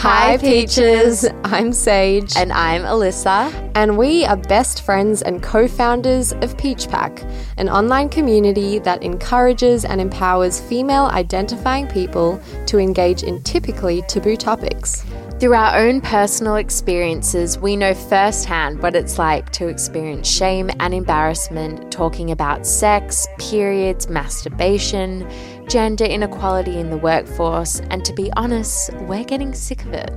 Hi, Peaches. I'm Sage. And I'm Alyssa. And we are best friends and co founders of Peach Pack, an online community that encourages and empowers female identifying people to engage in typically taboo topics. Through our own personal experiences, we know firsthand what it's like to experience shame and embarrassment talking about sex, periods, masturbation, gender inequality in the workforce, and to be honest, we're getting sick of it.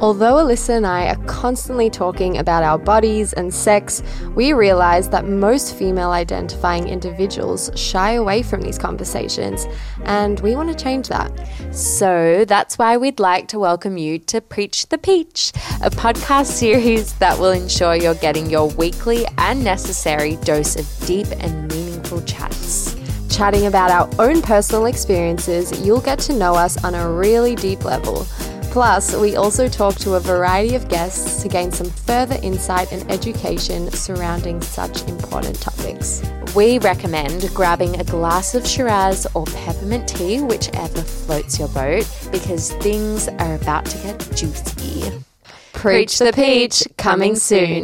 Although Alyssa and I are constantly talking about our bodies and sex, we realize that most female identifying individuals shy away from these conversations, and we want to change that. So that's why we'd like to welcome you to Preach the Peach, a podcast series that will ensure you're getting your weekly and necessary dose of deep and meaningful chats chatting about our own personal experiences, you'll get to know us on a really deep level. Plus, we also talk to a variety of guests to gain some further insight and education surrounding such important topics. We recommend grabbing a glass of Shiraz or peppermint tea, whichever floats your boat, because things are about to get juicy. Preach the Peach, coming soon.